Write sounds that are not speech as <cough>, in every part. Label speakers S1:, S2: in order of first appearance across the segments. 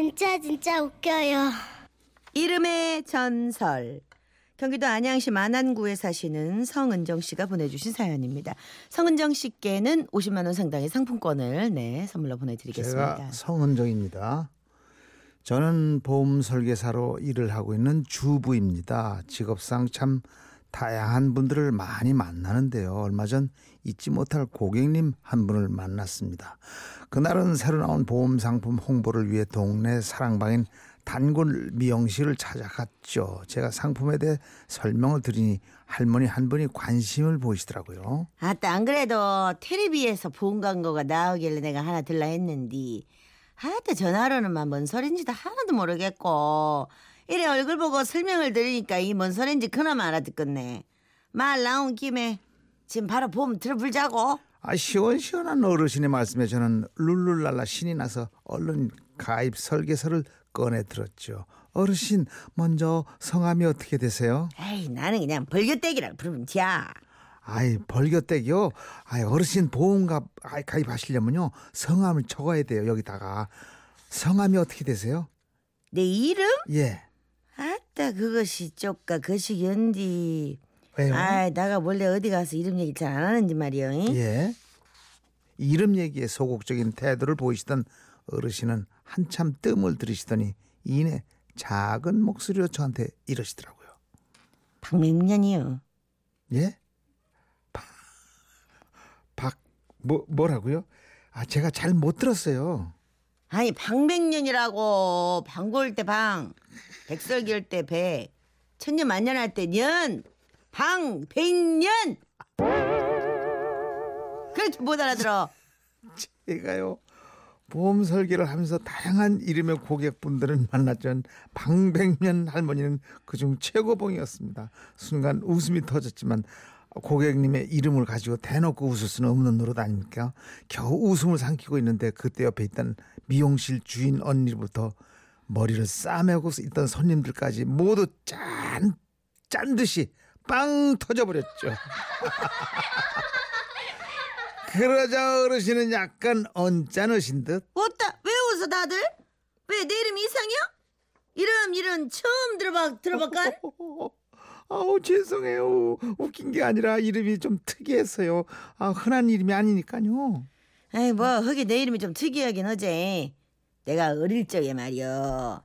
S1: 진짜 진짜 웃겨요.
S2: 이름의 전설. 경기도 안양시 만안구에 사시는 성은정 씨가 보내주신 사연입니다. 성은정 씨께는 50만 원 상당의 상품권을 네 선물로 보내드리겠습니다.
S3: 제가 성은정입니다. 저는 보험 설계사로 일을 하고 있는 주부입니다. 직업상 참 다양한 분들을 많이 만나는데요. 얼마 전 잊지 못할 고객님 한 분을 만났습니다. 그날은 새로 나온 보험 상품 홍보를 위해 동네 사랑방인 단골 미용실을 찾아갔죠. 제가 상품에 대해 설명을 드리니 할머니 한 분이 관심을 보이시더라고요.
S2: 아따 안 그래도 텔레비에서 본 광고가 나오길래 내가 하나 들라 했는데 아따 전화로는만 뭔 소린지도 하나도 모르겠고 이래 얼굴 보고 설명을 들으니까 이 뭔 소린지 그나마 알아듣겠네. 말 나온 김에 지금 바로 보험 들어불자고.
S3: 아 시원시원한 어르신의 말씀에 저는 룰룰랄라 신이 나서 얼른 가입 설계서를 꺼내 들었죠. 어르신 먼저 성함이 어떻게 되세요?
S2: 에이 나는 그냥 벌교떼기라 부르면 자.
S3: 아이 벌겨떼기요. 아이 어르신 보험가 아이, 가입하시려면요 성함을 적어야 돼요 여기다가 성함이 어떻게 되세요?
S2: 내 이름?
S3: 예
S2: 아따 그것이 쪼까 거시 연디.
S3: 왜요?
S2: 아이 나가 원래 어디 가서 이름 얘기 잘 안 하는지 말이야. 응?
S3: 예 이름 얘기에 소극적인 태도를 보이시던 어르신은 한참 뜸을 들이시더니 이내 작은 목소리로 저한테 이러시더라고요.
S2: 박명년이요.
S3: 예? 박, 뭐, 뭐라고요? 아, 제가 잘 못 들었어요.
S2: 아니 방백년이라고 방골 때 방, 백설기 할때 백, 천년 만년 할 때 년, 방백년. 그렇게 못 알아들어.
S3: 제가요, 보험 설계를 하면서 다양한 이름의 고객분들을 만났던 방백년 할머니는 그중 최고봉이었습니다. 순간 웃음이 터졌지만 고객님의 이름을 가지고 대놓고 웃을 수는 없는 노릇 아닙니까? 겨우 웃음을 삼키고 있는데 그때 옆에 있던 미용실 주인 언니부터 머리를 싸매고 있던 손님들까지 모두 짠, 짠 듯이 빵 터져버렸죠. <laughs> 그러자 어르신은 약간 언짢으신 듯
S2: 어따 왜 웃어 다들? 왜 내 이름 이상이야? 이름 이름 처음 들어봐 들어볼까? <laughs>
S3: 아우 죄송해요. 웃긴 게 아니라 이름이 좀 특이했어요. 아 흔한 이름이 아니니까요.
S2: 아이 뭐 허기 내 이름이 좀 특이하긴 하지. 내가 어릴 적에 말이야.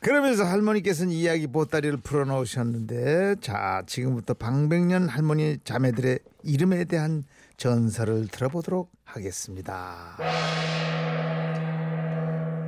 S3: 그러면서 할머니께서는 이야기 보따리를 풀어놓으셨는데 자 지금부터 방백년 할머니 자매들의 이름에 대한 전설을 들어보도록 하겠습니다.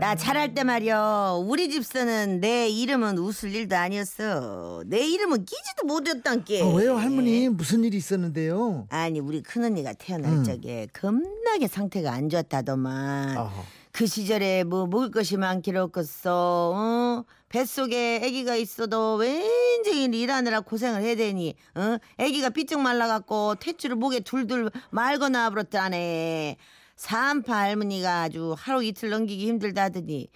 S2: 나 잘할 때 말이야 우리 집서는 내 이름은 웃을 일도 아니었어 내 이름은 끼지도 못했단께
S3: 아, 왜요 할머니 무슨 일이 있었는데요?
S2: 아니 우리 큰언니가 태어날
S3: 음.
S2: 적에 겁나게 상태가 안 좋다더만
S3: 아하.
S2: 그 시절에 뭐 먹을 것이 많기로 없겠어 어? 뱃속에 아기가 있어도 왠지 일하느라 고생을 해야 되니 어? 아기가 삐쩍 말라갖고 탯줄을 목에 둘둘 말고 나버렸다네 산파 할머니가 아주 하루 이틀 넘기기 힘들다더니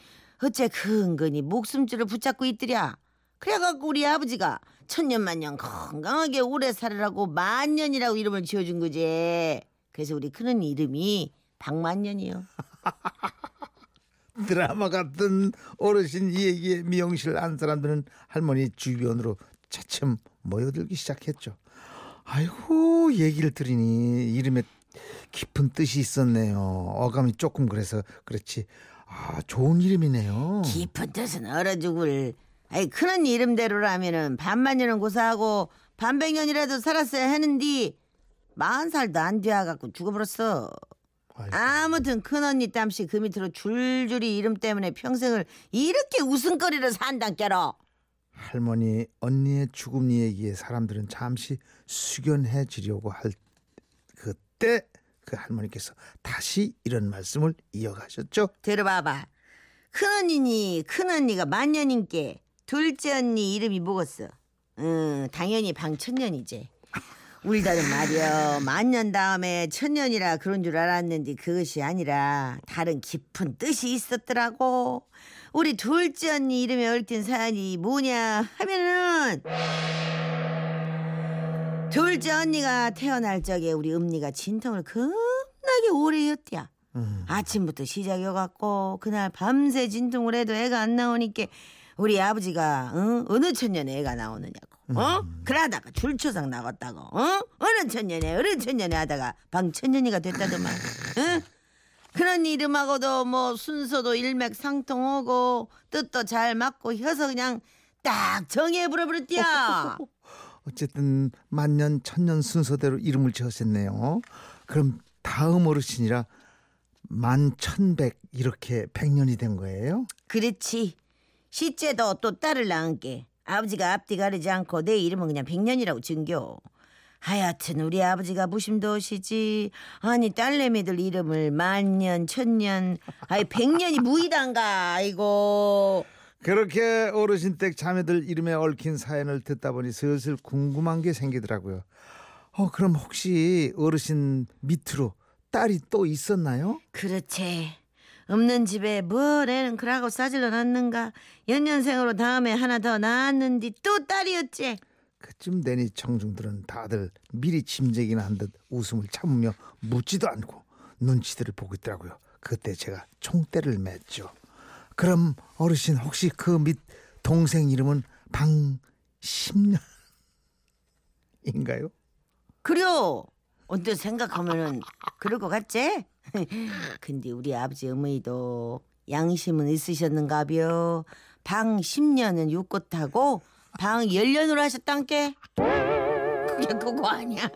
S2: 어째 근근히 목숨줄을 붙잡고 있더랴. 그래갖고 우리 아버지가 천년만년 건강하게 오래 살으라고 만년이라고 이름을 지어준 거지. 그래서 우리 큰언니 이름이 박만년이요. <laughs>
S3: 드라마 같은 어르신 이 얘기에 미용실 안 사람들은 할머니 주변으로 차츰 모여들기 시작했죠. 아이고 얘기를 들으니 이름에 깊은 뜻이 있었네요. 어감이 조금 그래서 그렇지. 아 좋은 이름이네요.
S2: 깊은 뜻은 얼어 죽을. 아이 큰언니 이름대로라면은 반만년은 고사하고 반백년이라도 살았어야 하는디 마흔 살도 안 돼갖고 죽어버렸어.
S3: 아이고.
S2: 아무튼 큰 언니 땀씨 그 밑으로 줄줄이 이름 때문에 평생을 이렇게 웃음거리로 산단께로.
S3: 할머니 언니의 죽음 얘기에 사람들은 잠시 숙연해지려고 할 그때 그 할머니께서 다시 이런 말씀을 이어가셨죠.
S2: 들어봐봐. 큰언니니 큰언니가 만년인께 둘째 언니 이름이 뭐겠어? 응, 당연히 방천년이지. 울다는 말이여 만년 다음에 천년이라 그런 줄 알았는데 그것이 아니라 다른 깊은 뜻이 있었더라고. 우리 둘째 언니 이름에 얽힌 사연이 뭐냐 하면은 둘째 언니가 태어날 적에 우리 음니가 진통을 겁나게 오래 했디야. 아침부터 시작이어갖고 그날 밤새 진통을 해도 애가 안 나오니까 우리 아버지가 어? 어느 천년에 애가 나오느냐고 어? 그러다가 줄초상 나갔다고 어? 어느 천년에 어느 천년에 하다가 방천년이가 됐다더만 어? 그런 이름하고도 뭐 순서도 일맥상통하고 뜻도 잘 맞고 혀서 그냥 딱 정해 불어버렸디야 <laughs>
S3: 어쨌든 만년 천년 순서대로 이름을 지었었네요. 그럼 다음 어르신이라 만천백 이렇게 백년이 된 거예요?
S2: 그렇지. 시째도 또 딸을 낳은 게 아버지가 앞뒤 가리지 않고 내 이름은 그냥 백년이라고 증겨. 하여튼 우리 아버지가 무심도시지. 아니 딸내미들 이름을 만년 천년. 아이 백년이 무이단가 아이고
S3: 그렇게 어르신 댁 자매들 이름에 얽힌 사연을 듣다 보니 슬슬 궁금한 게 생기더라고요. 어 그럼 혹시 어르신 밑으로 딸이 또 있었나요?
S2: 그렇지 없는 집에 뭘 애는 그러고 싸질러 놨는가 연년생으로 다음에 하나 더 낳았는디 또 딸이었지
S3: 그쯤 되니 청중들은 다들 미리 짐작이나 한 듯 웃음을 참으며 묻지도 않고 눈치들을 보고 있더라고요. 그때 제가 총대를 맸죠. 그럼 어르신 혹시 그 밑 동생 이름은 방십년인가요?
S2: 그려 언뜻 생각하면은 그럴 것 같지? <laughs> 근데 우리 아버지 어머니도 양심은 있으셨는가벼 방 10년은 육고타고 방 10년으로 하셨단께 그게 그거 아니야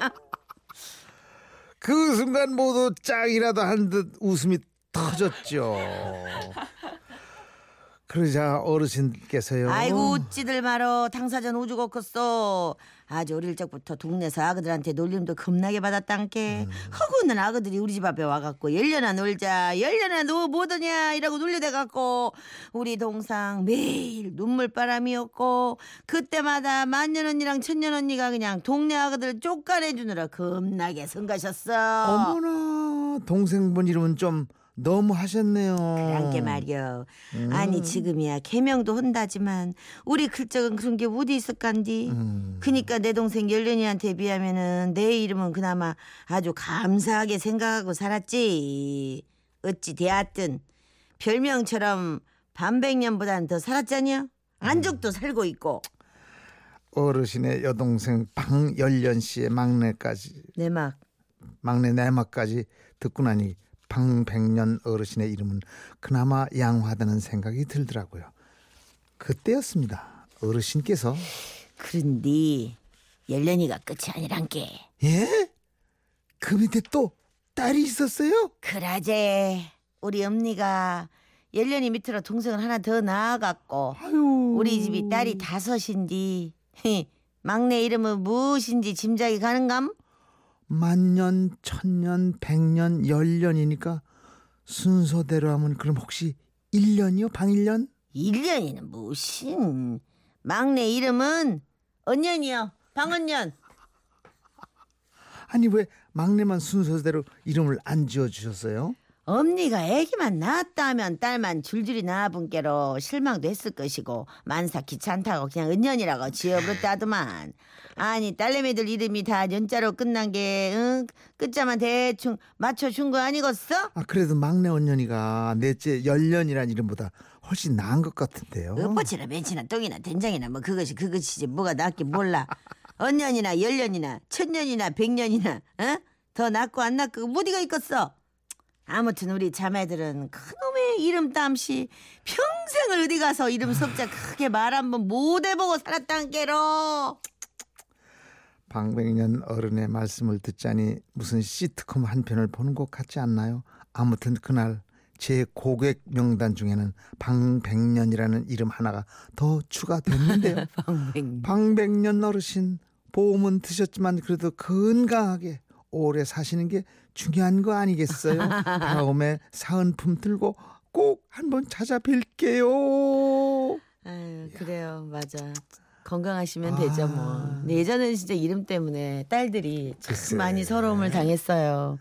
S3: 그 순간 모두 짝이라도 한 듯 웃음이 터졌죠. <laughs> 그러자 어르신께서요.
S2: 아이고 웃지들 말어. 당사전 오죽 컸어. 아주 어릴 적부터 동네에서 아그들한테 놀림도 겁나게 받았단께. 허구는 아그들이 우리 집 앞에 와갖고 열려나 놀자 열려나 누워 뭐더냐 이라고 놀려대갖고 우리 동상 매일 눈물바람이었고 그때마다 만년 언니랑 천년 언니가 그냥 동네 아그들 쫓아내주느라 겁나게 성가셨어.
S3: 어머나 동생분 이름은 좀 너무 하셨네요.
S2: 그란게 말이여. 아니 지금이야 개명도 한다지만 우리 클적은 그런 게 어디 있을깐디.
S3: 음.
S2: 그니까 내 동생 열련이한테 비하면은 내 이름은 그나마 아주 감사하게 생각하고 살았지. 어찌 되었든 별명처럼 반백년보단 더 살았잖여. 안족도 살고 있고
S3: 어르신의 여동생 방열련 씨의 막내까지
S2: 내막
S3: 막내 내막까지 듣고 나니 방백년 어르신의 이름은 그나마 양호하다는 생각이 들더라고요. 그때였습니다. 어르신께서
S2: 그런디 열련이가 끝이 아니란 게.
S3: 예? 그 밑에 또 딸이 있었어요?
S2: 그라제 우리 엄니가 열년이 밑으로 동생을 하나 더 낳아갖고
S3: 아유.
S2: 우리 집이 딸이 다섯인디 <laughs> 막내 이름은 무엇인지 짐작이 가는감?
S3: 만년, 천년, 백년, 열년이니까 순서대로 하면 그럼 혹시 일년이요? 방일년?
S2: 일년이는 무슨 막내 이름은 언년이요 방언년
S3: 아니 왜 막내만 순서대로 이름을 안 지어 주셨어요?
S2: 엄니가 애기만 낳았다 하면 딸만 줄줄이 낳아분께로 실망도 했을 것이고 만사 귀찮다고 그냥 은년이라고 지어버렸다더만 아니 딸내미들 이름이 다 연자로 끝난 게 응? 끝자만 대충 맞춰준 거 아니겠어?
S3: 아 그래도 막내 언년이가 넷째 열년이란 이름보다 훨씬 나은 것 같은데요.
S2: 엎어치나 벤치나 똥이나 된장이나 뭐 그것이 그것이지 뭐가 낫긴 몰라 언년이나 열년이나 천년이나 백년이나 어? 더 낫고 안 낫고 무디가 있겠어 아무튼 우리 자매들은 그놈의 이름 땀시 평생을 어디 가서 이름 석자 크게 말 한번 못 해보고 살았단 게로
S3: 방백년 어른의 말씀을 듣자니 무슨 시트콤 한 편을 보는 것 같지 않나요? 아무튼 그날 제 고객 명단 중에는 방백년이라는 이름 하나가 더 추가됐는데요. <laughs>
S2: 방백
S3: 방백년 어르신 보험은 드셨지만 그래도 건강하게 오래 사시는 게 중요한 거 아니겠어요? 다음에 사은품 들고 꼭 한번 찾아뵐게요.
S2: 아유 그래요 맞아 건강하시면
S3: 아.
S2: 되죠 뭐 근데 예전에는 진짜 이름 때문에 딸들이 참
S3: 글쎄.
S2: 많이 서러움을 당했어요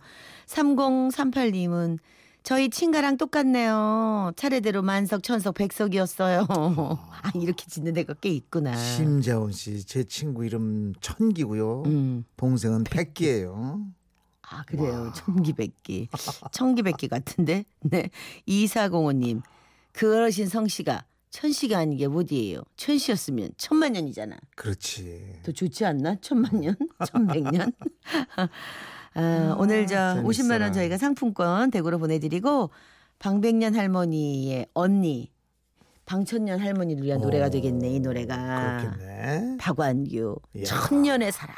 S2: 3038님은 저희 친가랑 똑같네요. 차례대로 만석 천석 백석이었어요. 아. 이렇게 짓는 데가 꽤 있구나.
S3: 심재원 씨제 친구 이름 천기고요.
S2: 음.
S3: 동생은 백기예요.
S2: 아 그래요. 천기백기. 천기백기 같은데? 네. 이사공호님. 그 어르신 성씨가 천씨가 아닌 게 어디예요? 천씨였으면 천만 년이잖아.
S3: 그렇지.
S2: 더 좋지 않나? 천만 년? 천백년 <laughs> 아, 오늘 저
S3: 재밌어라.
S2: 50만 원 저희가 상품권 댁으로 보내드리고 방백년 할머니의 언니 방천년 할머니를 위한 노래가
S3: 오,
S2: 되겠네 이 노래가
S3: 그렇겠네.
S2: 박완규
S3: 이야.
S2: 천년의 사랑